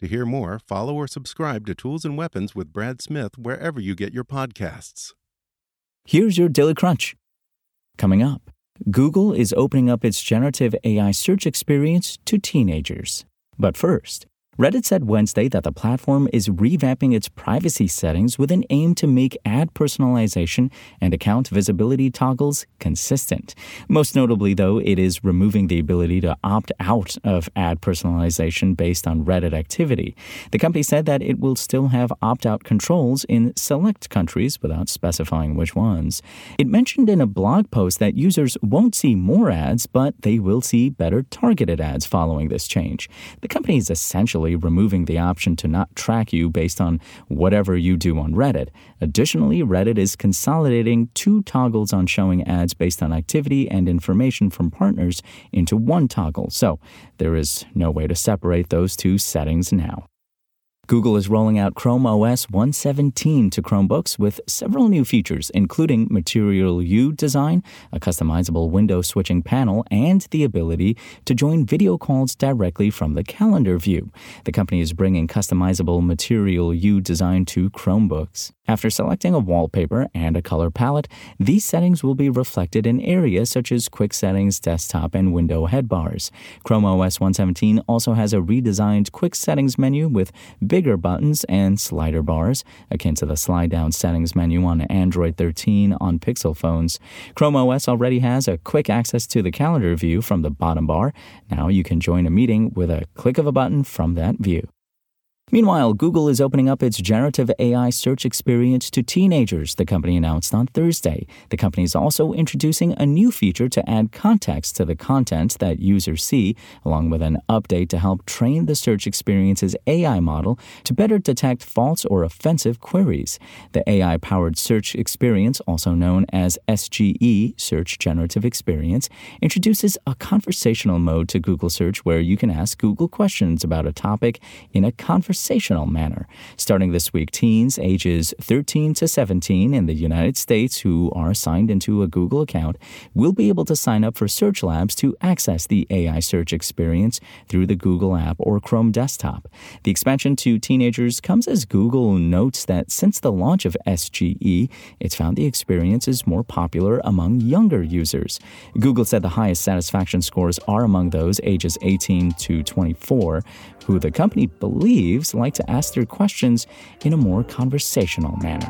To hear more, follow or subscribe to Tools and Weapons with Brad Smith wherever you get your podcasts. Here's your Daily Crunch. Coming up, Google is opening up its generative AI search experience to teenagers. But first, Reddit said Wednesday that the platform is revamping its privacy settings with an aim to make ad personalization and account visibility toggles consistent. Most notably, though, it is removing the ability to opt out of ad personalization based on Reddit activity. The company said that it will still have opt out controls in select countries without specifying which ones. It mentioned in a blog post that users won't see more ads, but they will see better targeted ads following this change. The company is essentially removing the option to not track you based on whatever you do on Reddit. Additionally, Reddit is consolidating two toggles on showing ads based on activity and information from partners into one toggle, so there is no way to separate those two settings now. Google is rolling out Chrome OS 117 to Chromebooks with several new features, including Material You design, a customizable window switching panel, and the ability to join video calls directly from the calendar view. The company is bringing customizable Material You design to Chromebooks. After selecting a wallpaper and a color palette, these settings will be reflected in areas such as Quick Settings, Desktop, and Window headbars. Chrome OS 117 also has a redesigned Quick Settings menu with bigger buttons and slider bars, akin to the slide down settings menu on Android 13 on Pixel phones. Chrome OS already has a quick access to the calendar view from the bottom bar. Now you can join a meeting with a click of a button from that view. Meanwhile, Google is opening up its generative AI search experience to teenagers, the company announced on Thursday. The company is also introducing a new feature to add context to the content that users see, along with an update to help train the search experience's AI model to better detect false or offensive queries. The AI powered search experience, also known as SGE, Search Generative Experience, introduces a conversational mode to Google Search where you can ask Google questions about a topic in a conversational conversational manner. Starting this week, teens ages 13 to 17 in the United States who are signed into a Google account will be able to sign up for Search Labs to access the AI search experience through the Google app or Chrome desktop. The expansion to teenagers comes as Google notes that since the launch of SGE, it's found the experience is more popular among younger users. Google said the highest satisfaction scores are among those ages 18 to 24, who the company believes like to ask their questions in a more conversational manner.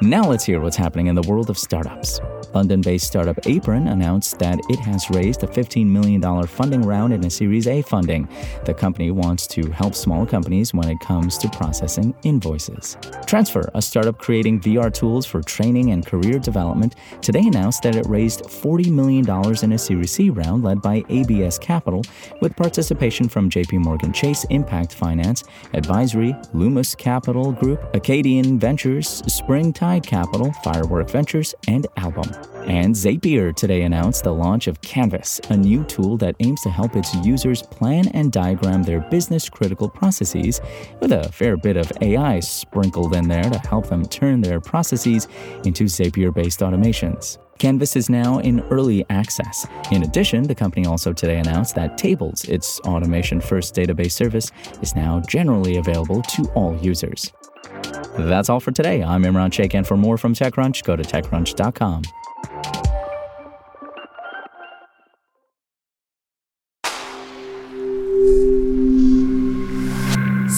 Now let's hear what's happening in the world of startups. London based startup Apron announced that it has raised a $15 million funding round in a Series A funding. The company wants to help small companies when it comes to processing invoices. Transfr, a startup creating VR tools for training and career development, today announced that it raised $40 million in a Series C round led by ABS Capital, with participation from JP Morgan Chase Impact Finance, Advisory, Lumos Capital Group, Acadian Ventures, Springtide Capital, Firework Ventures, and Album. And Zapier today announced the launch of Canvas, a new tool that aims to help its users plan and diagram their business critical processes, with a fair bit of AI sprinkled in there to help them turn their processes into Zapier based automations. Canvas is now in early access. In addition, the company also today announced that Tables, its automation first database service, is now generally available to all users. That's all for today. I'm Imran Sheikh, and for more from TechCrunch, go to TechCrunch.com.